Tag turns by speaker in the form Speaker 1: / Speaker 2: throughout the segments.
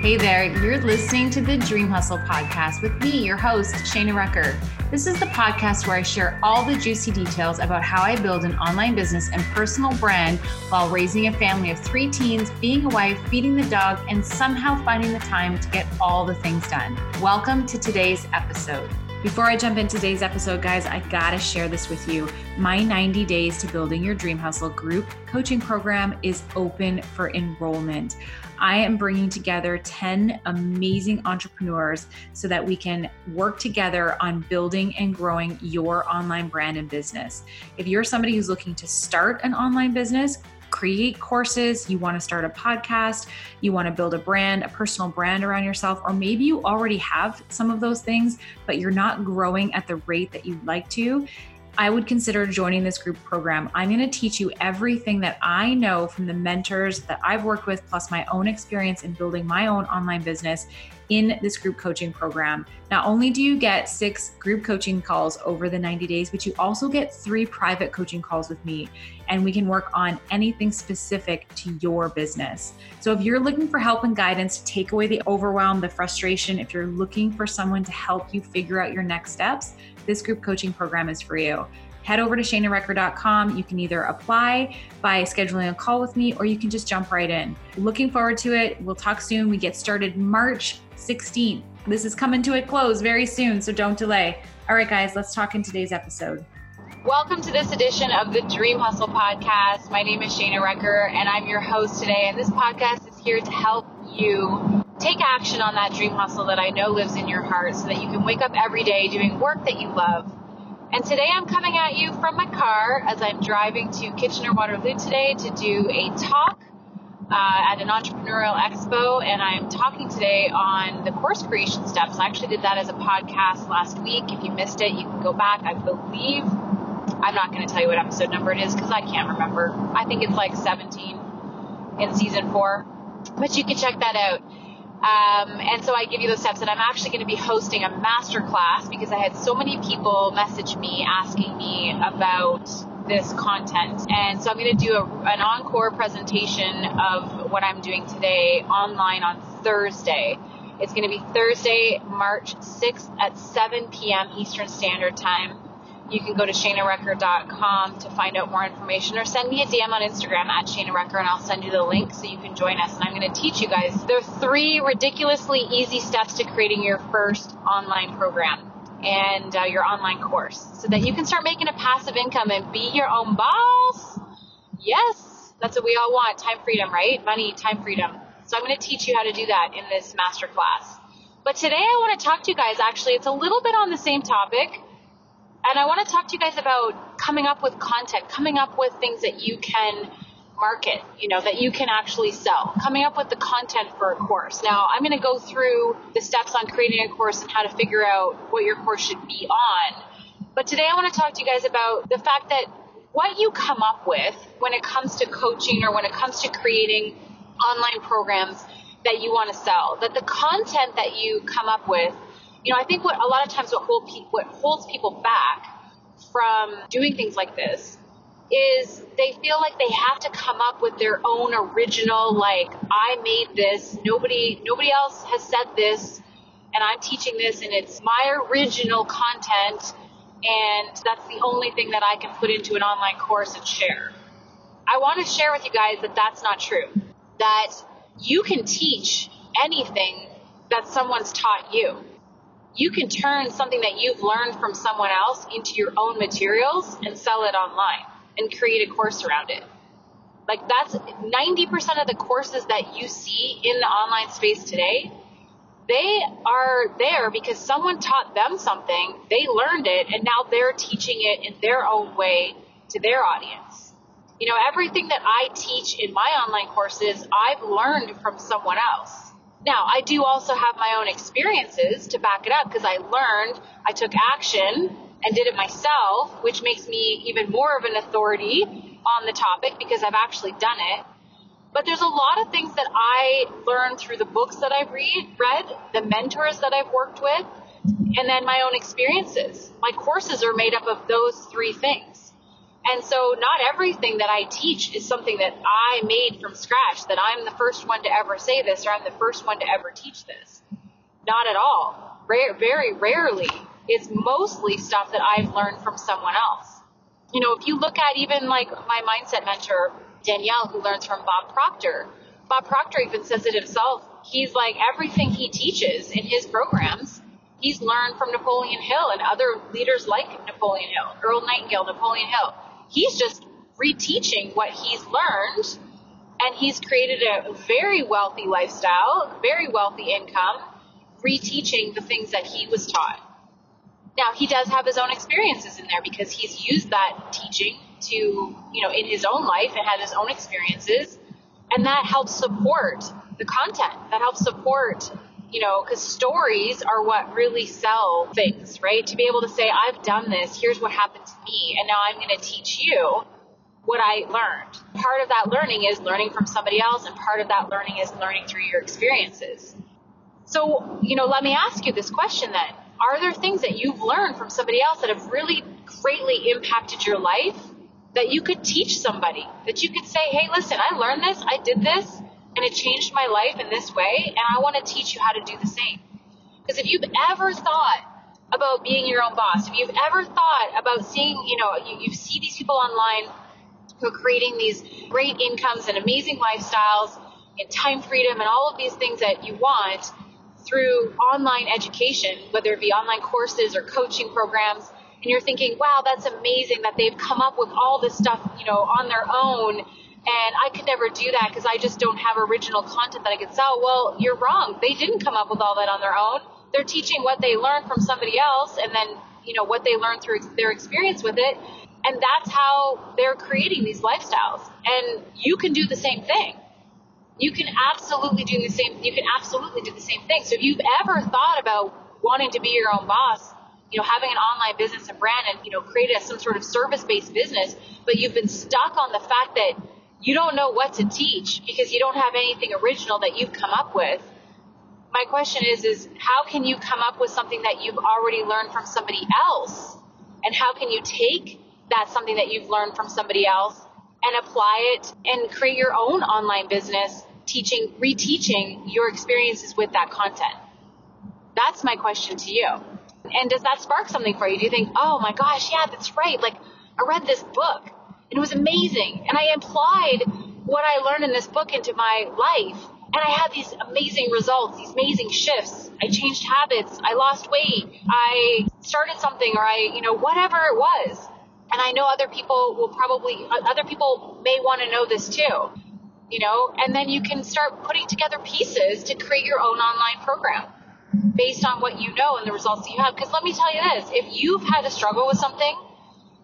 Speaker 1: Hey there, you're listening to the Dream Hustle podcast with me, your host, Shana Recker. This is the podcast where I share all the juicy details about how I build an online business and personal brand while raising a family of three teens, being a wife, feeding the dog, and somehow finding the time to get all the things done. Welcome to today's episode. Before I jump into today's episode, guys, I gotta share this with you. My 90 Days to Building Your Dream Hustle group coaching program is open for enrollment. I am bringing together 10 amazing entrepreneurs so that we can work together on building and growing your online brand and business. If you're somebody who's looking to start an online business, create courses, you want to start a podcast, you want to build a brand, a personal brand around yourself, or maybe you already have some of those things, but you're not growing at the rate that you'd like to. I would consider joining this group program. I'm going to teach you everything that I know from the mentors that I've worked with, plus my own experience in building my own online business in this group coaching program. Not only do you get six group coaching calls over the 90 days, but you also get three private coaching calls with me, and we can work on anything specific to your business. So if you're looking for help and guidance to take away the overwhelm, the frustration, if you're looking for someone to help you figure out your next steps, this group coaching program is for you head over to shanarecker.com. You can either apply by scheduling a call with me or you can just jump right in. Looking forward to it. We'll talk soon. We get started March 16th. This is coming to a close very soon, so don't delay. All right, guys, let's talk in today's episode. Welcome to this edition of the Dream Hustle podcast. My name is Shana Recker, and I'm your host today. And this podcast is here to help you take action on that dream hustle that I know lives in your heart so that you can wake up every day doing work that you love and today I'm coming at you from my car as I'm driving to Kitchener Waterloo today to do a talk uh, at an entrepreneurial expo. And I'm talking today on the course creation steps. I actually did that as a podcast last week. If you missed it, you can go back. I believe, I'm not going to tell you what episode number it is because I can't remember. I think it's like 17 in season four, but you can check that out. Um, and so I give you those steps. And I'm actually going to be hosting a master class because I had so many people message me asking me about this content. And so I'm going to do a, an encore presentation of what I'm doing today online on Thursday. It's going to be Thursday, March 6th at 7 p.m. Eastern Standard Time you can go to shanarecker.com to find out more information or send me a DM on Instagram at shanarecker and I'll send you the link so you can join us. And I'm going to teach you guys. Are three ridiculously easy steps to creating your first online program and uh, your online course so that you can start making a passive income and be your own boss. Yes, that's what we all want. Time freedom, right? Money, time freedom. So I'm going to teach you how to do that in this master class. But today I want to talk to you guys actually, it's a little bit on the same topic and I want to talk to you guys about coming up with content, coming up with things that you can market, you know, that you can actually sell, coming up with the content for a course. Now, I'm going to go through the steps on creating a course and how to figure out what your course should be on. But today I want to talk to you guys about the fact that what you come up with when it comes to coaching or when it comes to creating online programs that you want to sell, that the content that you come up with you know, I think what a lot of times what, hold pe- what holds people back from doing things like this is they feel like they have to come up with their own original like I made this nobody nobody else has said this and I'm teaching this and it's my original content and that's the only thing that I can put into an online course and share. I want to share with you guys that that's not true. That you can teach anything that someone's taught you you can turn something that you've learned from someone else into your own materials and sell it online and create a course around it. Like that's 90% of the courses that you see in the online space today, they are there because someone taught them something, they learned it, and now they're teaching it in their own way to their audience. You know, everything that I teach in my online courses, I've learned from someone else. Now, I do also have my own experiences to back it up because I learned, I took action and did it myself, which makes me even more of an authority on the topic because I've actually done it. But there's a lot of things that I learned through the books that I've read, read, the mentors that I've worked with, and then my own experiences. My courses are made up of those three things. And so not everything that I teach is something that I made from scratch, that I'm the first one to ever say this or I'm the first one to ever teach this. Not at all. Rare, very rarely. It's mostly stuff that I've learned from someone else. You know, if you look at even like my mindset mentor, Danielle, who learns from Bob Proctor, Bob Proctor even says it himself. He's like everything he teaches in his programs, he's learned from Napoleon Hill and other leaders like Napoleon Hill, Earl Nightingale, Napoleon Hill He's just reteaching what he's learned and he's created a very wealthy lifestyle, very wealthy income, reteaching the things that he was taught. Now, he does have his own experiences in there because he's used that teaching to, you know, in his own life and had his own experiences. And that helps support the content. That helps support you know, because stories are what really sell things, right? To be able to say, I've done this, here's what happened to me, and now I'm going to teach you what I learned. Part of that learning is learning from somebody else, and part of that learning is learning through your experiences. So, you know, let me ask you this question then. Are there things that you've learned from somebody else that have really greatly impacted your life that you could teach somebody? That you could say, hey, listen, I learned this, I did this, and it changed my life in this way, and I want to teach you how to do the same. Because if you've ever thought about being your own boss, if you've ever thought about seeing, you know, you, you see these people online who are creating these great incomes and amazing lifestyles and time freedom and all of these things that you want through online education, whether it be online courses or coaching programs, and you're thinking, wow, that's amazing that they've come up with all this stuff, you know, on their own and I could never do that because I just don't have original content that I could sell. Well, you're wrong. They didn't come up with all that on their own. They're teaching what they learned from somebody else and then, you know, what they learned through their experience with it. And that's how they're creating these lifestyles. And you can do the same thing. You can absolutely do the same, you can absolutely do the same thing. So if you've ever thought about wanting to be your own boss, you know, having an online business and brand and, you know, create a, some sort of service based business, but you've been stuck on the fact that you don't know what to teach because you don't have anything original that you've come up with. My question is, is how can you come up with something that you've already learned from somebody else? And how can you take that something that you've learned from somebody else and apply it and create your own online business teaching, reteaching your experiences with that content? That's my question to you. And does that spark something for you? Do you think, oh my gosh, yeah, that's right. Like I read this book it was amazing. And I applied what I learned in this book into my life. And I had these amazing results, these amazing shifts. I changed habits. I lost weight. I started something or I, you know, whatever it was. And I know other people will probably, other people may want to know this too, you know, and then you can start putting together pieces to create your own online program based on what you know and the results that you have. Because let me tell you this, if you've had a struggle with something,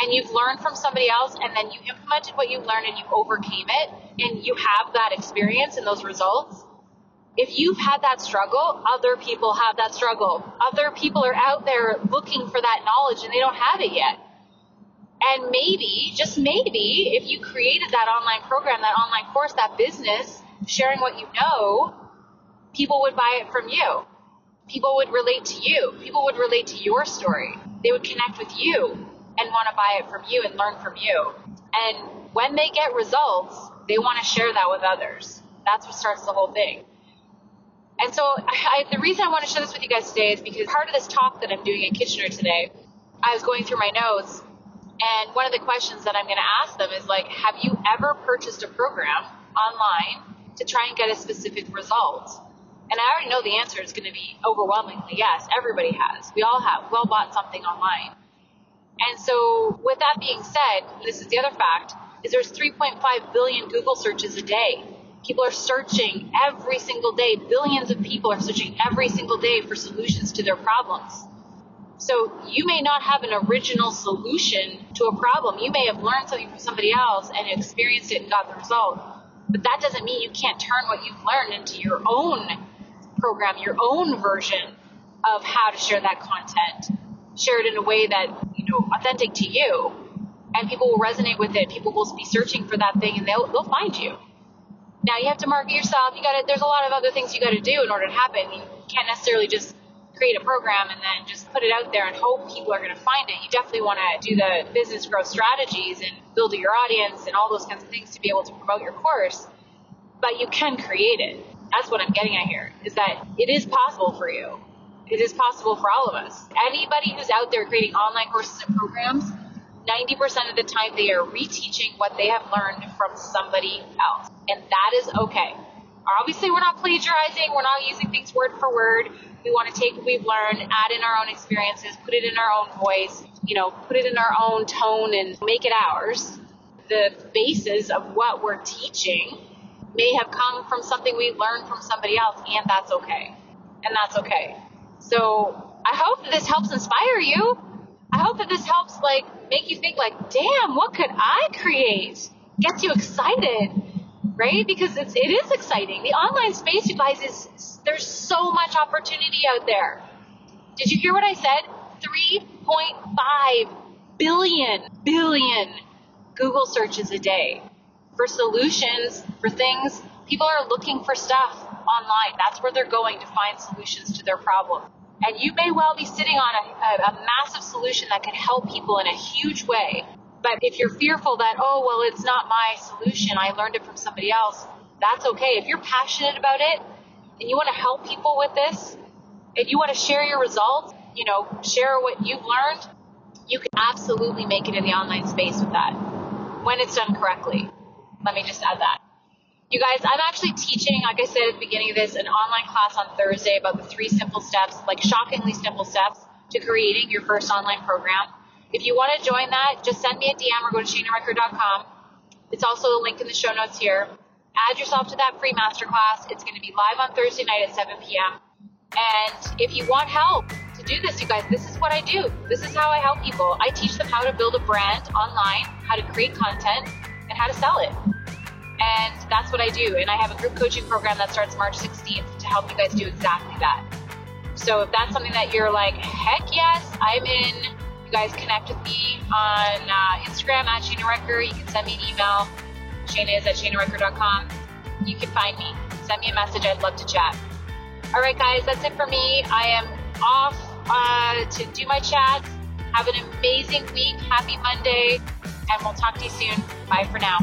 Speaker 1: and you've learned from somebody else and then you implemented what you learned and you overcame it and you have that experience and those results, if you've had that struggle, other people have that struggle. Other people are out there looking for that knowledge and they don't have it yet. And maybe, just maybe, if you created that online program, that online course, that business, sharing what you know, people would buy it from you. People would relate to you. People would relate to your story. They would connect with you and want to buy it from you and learn from you. And when they get results, they want to share that with others. That's what starts the whole thing. And so I, the reason I want to share this with you guys today is because part of this talk that I'm doing in Kitchener today, I was going through my notes and one of the questions that I'm going to ask them is like, have you ever purchased a program online to try and get a specific result? And I already know the answer is going to be overwhelmingly yes. Everybody has. We all have. We all bought something online. And so, with that being said, this is the other fact: is there's 3.5 billion Google searches a day. People are searching every single day. Billions of people are searching every single day for solutions to their problems. So you may not have an original solution to a problem. You may have learned something from somebody else and experienced it and got the result. But that doesn't mean you can't turn what you've learned into your own program, your own version of how to share that content. Share it in a way that authentic to you, and people will resonate with it. People will be searching for that thing, and they'll they'll find you. Now you have to market yourself. You got to. There's a lot of other things you got to do in order to happen. You can't necessarily just create a program and then just put it out there and hope people are going to find it. You definitely want to do the business growth strategies and build your audience and all those kinds of things to be able to promote your course. But you can create it. That's what I'm getting at here is that it is possible for you. It is possible for all of us. Anybody who's out there creating online courses and programs, 90% of the time they are reteaching what they have learned from somebody else. And that is okay. Obviously, we're not plagiarizing, we're not using things word for word. We want to take what we've learned, add in our own experiences, put it in our own voice, you know, put it in our own tone and make it ours. The basis of what we're teaching may have come from something we learned from somebody else, and that's okay. And that's okay. So I hope that this helps inspire you. I hope that this helps like make you think like, damn, what could I create? Gets you excited, right? Because it's it is exciting. The online space, you guys, is there's so much opportunity out there. Did you hear what I said? 3.5 billion billion Google searches a day for solutions for things. People are looking for stuff online. That's where they're going to find solutions to their problem. And you may well be sitting on a, a, a massive solution that can help people in a huge way. But if you're fearful that, oh, well, it's not my solution, I learned it from somebody else, that's okay. If you're passionate about it and you want to help people with this and you want to share your results, you know, share what you've learned, you can absolutely make it in the online space with that when it's done correctly. Let me just add that. You guys, I'm actually teaching, like I said at the beginning of this, an online class on Thursday about the three simple steps, like shockingly simple steps to creating your first online program. If you want to join that, just send me a DM or go to ShanaRecker.com. It's also a link in the show notes here. Add yourself to that free masterclass. It's going to be live on Thursday night at 7 p.m. And if you want help to do this, you guys, this is what I do. This is how I help people. I teach them how to build a brand online, how to create content, and how to sell it. And that's what I do. And I have a group coaching program that starts March 16th to help you guys do exactly that. So if that's something that you're like, heck yes, I'm in, you guys connect with me on uh, Instagram at Shana Recker. You can send me an email. Shana is at ShanaRecker.com. You can find me. Send me a message. I'd love to chat. All right, guys, that's it for me. I am off uh, to do my chats. Have an amazing week. Happy Monday. And we'll talk to you soon. Bye for now.